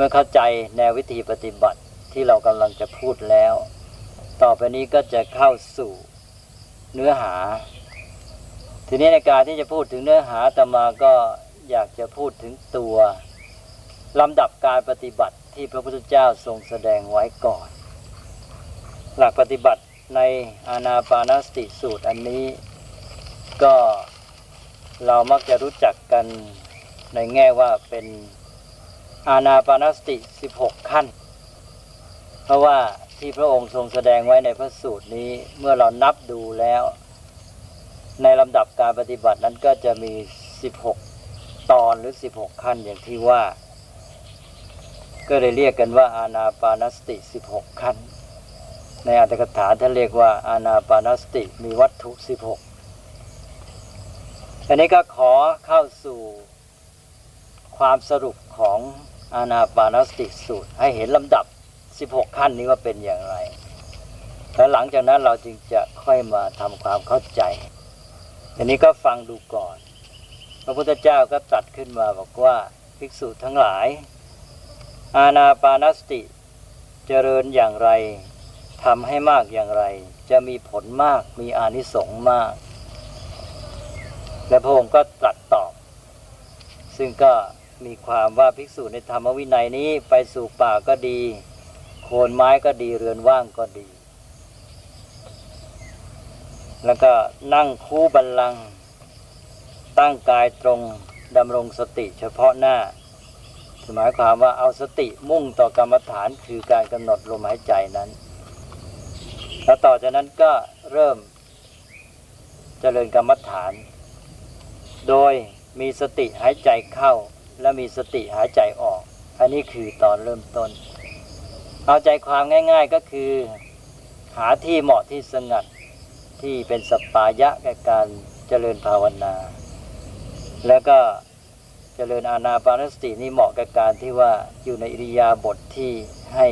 เมื่อเข้าใจแนววิธีปฏิบัติที่เรากำลังจะพูดแล้ว ต่อไปนี้ก็จะเข้าสู่เนื้อหา ทีนี้ในการที่จะพูดถึงเนื้อหาตมาก็อยากจะพูดถึงตัวลำดับการปฏิบัติที่พระพุทธเจ้าทรงแสดงไว้ก่อน หลักปฏิบัติในอานาปานสติสูตรอันนี้ ก็เรามักจะรู้จักกันในแง่ว่าเป็น อานาปานสติ 16 ขั้น เพราะว่าที่พระองค์ทรงแสดงไว้ในพระสูตรนี้เมื่อเรานับดูแล้ว ในลำดับการปฏิบัตินั้นก็จะมี 16 ตอนหรือ 16 ขั้นอย่างที่ว่า ก็เลยเรียกกันว่า อานาปานสติ 16 ขั้น ในอัตถกถาท่านเรียกว่า อานาปานสติมีวัตถุ 16อันนี้ก็ขอเข้าสู่ความสรุป ของอานาปานสติสูตร ให้เห็นลำดับ 16 ขั้นนี้ว่าเป็นอย่างไรแล้วหลังจากนั้นเราจึงจะค่อยมาทำความเข้าใจอันนี้ก็ฟังดูก่อน พระพุทธเจ้าก็ตรัสขึ้นมาบอกว่าภิกษุทั้งหลาย อาณาปานสติ เจริญอย่างไรทำให้มากอย่างไร จะมีผลมากมีอานิสงส์มาก และพระองค์ก็ตรัสตอบ ซึ่งก็ มีความว่าภิกษุในธรรมวินัยนี้ไปสู่ป่าก็ดี โคนไม้ก็ดีเรือนว่างก็ดี แล้วก็นั่งคู่บัลลังก์ตั้งกายตรงดำรงสติเฉพาะหน้าหมายความว่าเอาสติมุ่งต่อกรรมฐานคือการกำหนดลมหายใจนั้นแล้วต่อจากนั้นก็เริ่มเจริญกรรมฐาน โดยมีสติหายใจเข้า และมีสติหายใจออก อันนี้คือตอนเริ่มต้น เอาใจความง่าย ๆก็คือ หาที่เหมาะที่สงัดที่เป็นสปายะแก่การเจริญภาวนา แล้วก็เจริญอาณาปานสตินี่เหมาะกับการที่ว่าอยู่ในอิริยาบถทที่ให้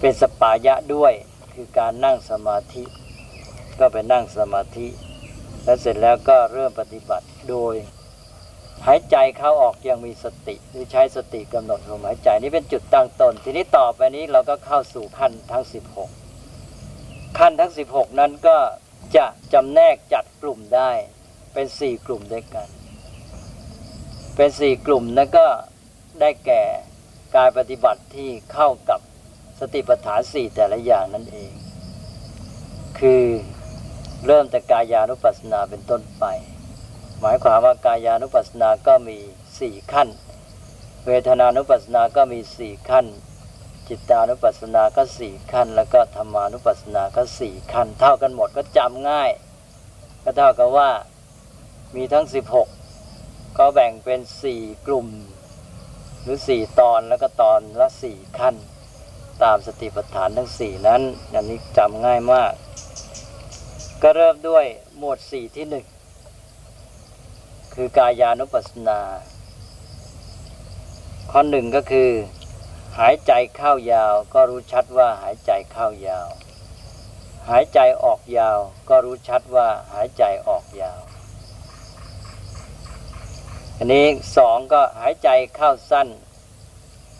เป็นสปายะด้วยคือการนั่งสมาธิ ก็ไปนั่งสมาธิ แล้วเสร็จแล้วก็เริ่มปฏิบัติโดย หายใจเข้าออกยังมีสติหรือใช้สติกำหนดลมหายใจนี่เป็นจุดตั้งต้น ทีนี้ต่อไปนี้เราก็เข้าสู่ขั้นทั้ง 16 ขั้นทั้ง 16 นั้นก็จะจำแนกจัดกลุ่มได้เป็น 4 กลุ่มด้วยกัน เป็น 4 กลุ่มนั้นก็ได้แก่การปฏิบัติที่เข้ากับสติปัฏฐานสี่แต่ละอย่างนั่นเอง คือเริ่มแต่กายานุปัสสนาเป็นต้นไป หมายความว่ากายานุปัสสนาก็มีสี่ขั้น เวทนานุปัสสนาก็มีสี่ขั้น จิตานุปัสสนาก็สี่ขั้น แล้วก็ธรรมานุปัสสนาก็สี่ขั้น เท่ากันหมดก็จำง่าย ก็เท่ากับว่ามีทั้งสิบหกก็แบ่งเป็นสี่กลุ่ม หรือสี่ตอนแล้วก็ตอนละสี่ขั้น ตามสติปัฏฐานทั้งสี่นั้นอันนี้จำง่ายมาก ก็เริ่มด้วยหมวดสี่ที่หนึ่ง คือกายานุปัสสนา ข้อหนึ่งก็คือ หายใจเข้ายาว ก็รู้ชัดว่าหายใจเข้ายาว หายใจออกยาว ก็รู้ชัดว่าหายใจออกยาว อันนี้สองก็หายใจเข้าสั้น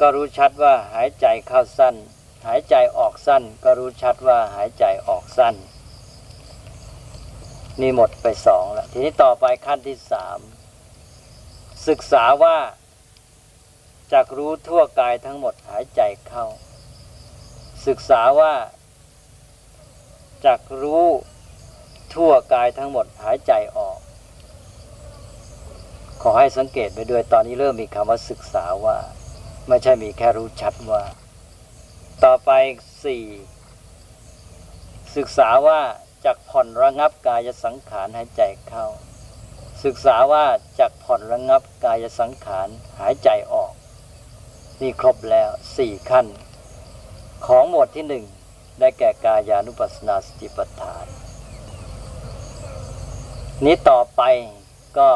ก็รู้ชัดว่าหายใจเข้าสั้น หายใจออกสั้น ก็รู้ชัดว่าหายใจออกสั้น นี่หมดไปสองแล้ว ทีนี้ต่อไปขั้นที่สามศึกษาว่าจากรู้ทั่วกายทั้งหมดหายใจเข้า ศึกษาว่าจากรู้ทั่วกายทั้งหมดหายใจออก ขอให้สังเกตไปด้วยตอนนี้เริ่มมีคำว่าศึกษาว่า ไม่ใช่มีแค่รู้ชัดว่า ต่อไปสี่ศึกษาว่า จากผ่อนระงับกายสังขารหายใจเข้า ศึกษาว่าจากผ่อนระงับกายสังขารหายใจออก นี่ครบแล้วสี่ขั้น ของหมวดที่หนึ่งได้แก่กายานุปัสสนาสติปัฏฐาน นี้ต่อไปก็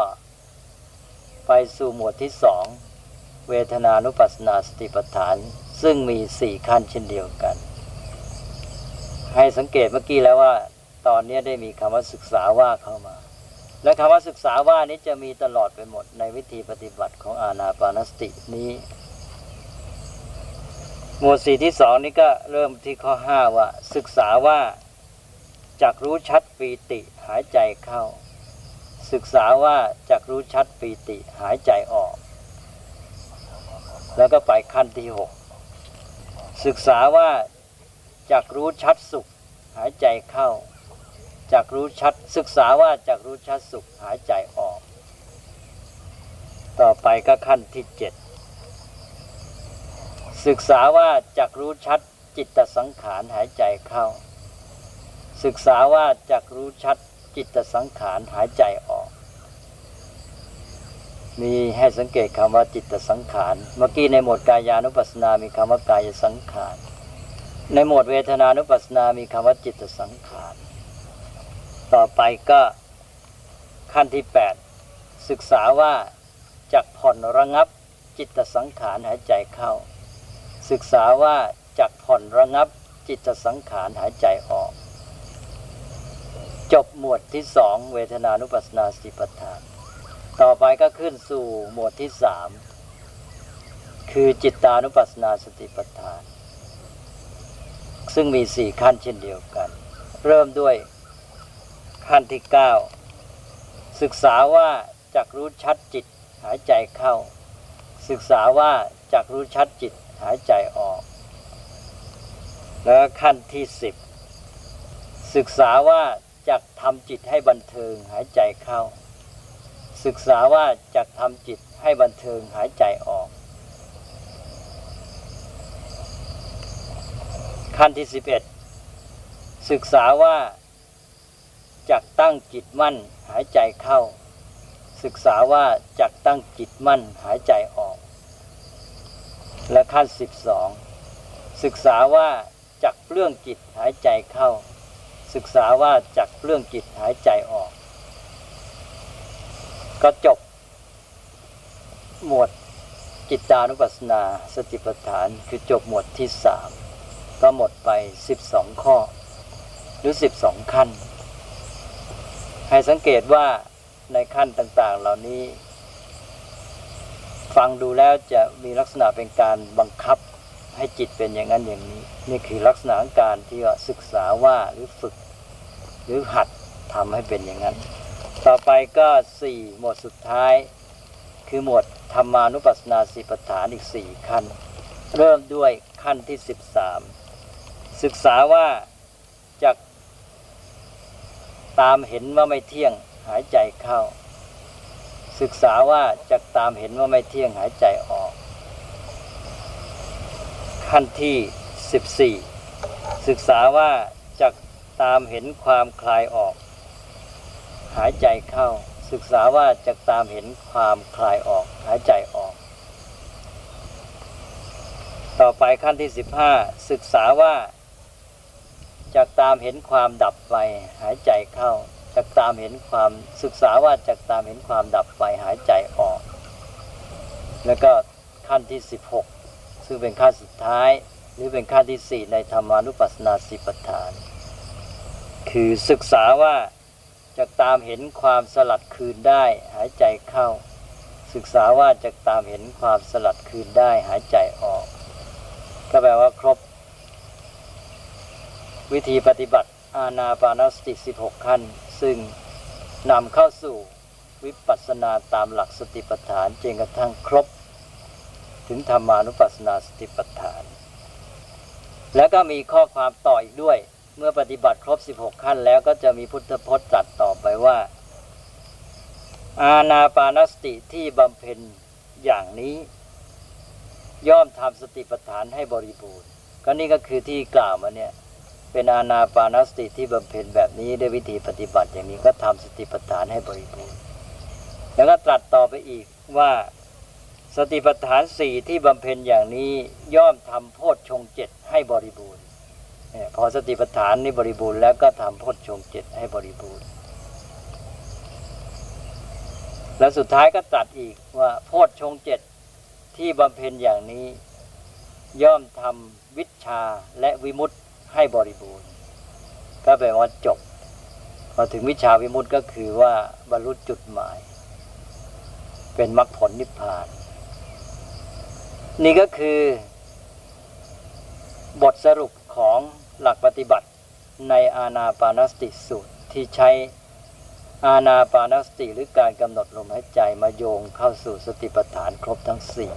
ไปสู่หมวดที่สองเวทนานุปัสสนาสติปัฏฐาน ซึ่งมีสี่ขั้นเช่นเดียวกัน ให้สังเกตเมื่อกี้แล้วว่า ตอนนี้ได้มีคำว่าศึกษาว่าเข้ามา และคำว่าศึกษาว่านี้จะมีตลอดไปหมดในวิธีปฏิบัติของอาณาปานสตินี้ หมวดสี่ที่สองนี่ก็เริ่มที่ข้อห้าว่าศึกษาว่าจักรู้ชัดปีติหายใจเข้า ศึกษาว่าจักรู้ชัดปีติหายใจออก แล้วก็ไปขั้นที่หกศึกษาว่าจักรู้ชัดสุขหายใจเข้า จักรู้ชัดศึกษาว่าจักรู้ชัดสุขหายใจออก ต่อไปก็ขั้นที่เจ็ดศึกษาว่าจักรู้ชัดจิตสังขารหายใจเข้า ศึกษาว่าจักรู้ชัดจิตสังขารหายใจออก มีให้สังเกตคำว่าจิตสังขาร เมื่อกี้ในหมวดกายานุปัสสนามีคำว่ากายสังขาร ในหมวดเวทนานุปัสสนามีคำว่าจิตสังขาร ต่อไปก็ขั้นที่ 8 ศึกษาว่าจักผ่อนระงับจิตสังขารหายใจเข้า ศึกษาว่าจักผ่อนระงับจิตสังขารหายใจออก จบหมวดที่สองเวทนานุปัสสนาสติปัฏฐาน ต่อไปก็ขึ้นสู่หมวดที่สามคือจิตานุปัสสนาสติปัฏฐาน ซึ่งมีสี่ขั้นเช่นเดียวกัน เริ่มด้วย ขั้นที่เก้าศึกษาว่าจักรู้ชัดจิตหายใจเข้า ศึกษาว่าจักรู้ชัดจิตหายใจออก แล้วขั้นที่สิบศึกษาว่าจักทำจิตให้บันเทิงหายใจเข้า ศึกษาว่าจักทำจิตให้บันเทิงหายใจออก ขั้นที่สิบเอ็ดศึกษาว่า จักตั้งจิตมั่นหายใจเข้า ศึกษาว่าจักตั้งจิตมั่นหายใจออก และขั้นสิบสองศึกษาว่าจักเปลื้องจิตหายใจเข้า ศึกษาว่าจักเปลื้องจิตหายใจออก ก็จบ หมวดจิตานุปัสสนาสติปัฏฐานคือจบหมวดที่สามก็หมดไปสิบสองข้อ หรือสิบสองขั้น ให้สังเกตว่าในขั้นต่างๆ เหล่านี้ ฟังดูแล้วจะมีลักษณะเป็นการบังคับให้จิตเป็นอย่างนั้นอย่างนี้ นี่คือลักษณะการที่ว่าศึกษาว่าหรือฝึก หรือหัดทำให้เป็นอย่างนั้น ต่อไปก็สี่หมวดสุดท้าย คือหมวดธรรมานุปัสสนาสีปฐานอีกสี่ขั้น เริ่มด้วยขั้นที่สิบสามศึกษาว่าจาก ตามเห็นว่าไม่เที่ยงหายใจเข้า ศึกษาว่าจากตามเห็นว่าไม่เที่ยงหายใจออก ขั้นที่สิบสี่ศึกษาว่าจากตามเห็นความคลายออก หายใจเข้า ศึกษาว่าจากตามเห็นความคลายออก หายใจออก ต่อไปขั้นที่สิบห้าศึกษาว่า จากตามเห็นความดับไป หายใจเข้าจากตามเห็นความศึกษาว่าจากตามเห็นความดับไปหายใจออก แล้วก็ขั้นที่ 16 ซึ่งเป็นขั้นสุดท้าย หรือเป็นขั้นที่ 4 ในธรรมานุปัสสนาสิปฐาน คือศึกษาว่าจากตามเห็นความสลัดคืนได้หายใจเข้า ศึกษาว่าจากตามเห็นความสลัดคืนได้หายใจออก ก็แปลว่าครบ วิธีปฏิบัติอาณาปานสติ 16 ขั้น ซึ่งนำเข้าสู่วิปัสสนาตามหลักสติปัฏฐานจนกระทั่งครบ ถึงธรรมานุปัสสนาสติปัฏฐาน แล้วก็มีข้อความต่ออีกด้วย เมื่อปฏิบัติครบ 16 ขั้น แล้วก็จะมีพุทธพจน์ตรัสต่อไปว่า อาณาปานสติที่บำเพ็ญอย่างนี้ ย่อมทำสติปัฏฐานให้บริบูรณ์ ก็นี่ก็คือที่กล่าวมาเนี่ย เป็นอาณาปานสติที่บำเพ็ญแบบนี้ด้วยวิธีปฏิบัติอย่างนี้ก็ทำสติปัฏฐานให้บริบูรณ์แล้วก็ตรัสต่อไปอีกว่าสติปัฏฐานสี่ที่บำเพ็ญอย่างนี้ย่อมทำโพชฌงเจ็ดให้บริบูรณ์พอสติปัฏฐานนี้บริบูรณ์แล้วก็ทำโพชฌงเจ็ดให้บริบูรณ์ แล้วสุดท้ายก็ตรัสอีกว่าโพชฌงเจ็ดที่บำเพ็ญอย่างนี้ ย่อมทำวิชาและวิมุตติ ให้บริบูรณ์ก็แปลว่าจบพอถึงวิชาวิมุตติก็คือว่าบรรลุจุดหมาย เป็นมรรคผลนิพพาน นี่ก็คือบทสรุปของหลักปฏิบัติในอาณาปานสติสูตรที่ใช้อาณาปานสติหรือการกำหนดลมหายใจมาโยงเข้าสู่สติปัฏฐานครบทั้งสี่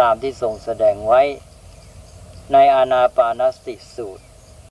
ตามที่ทรงแสดงไว้ ในอานาปานสติสูตร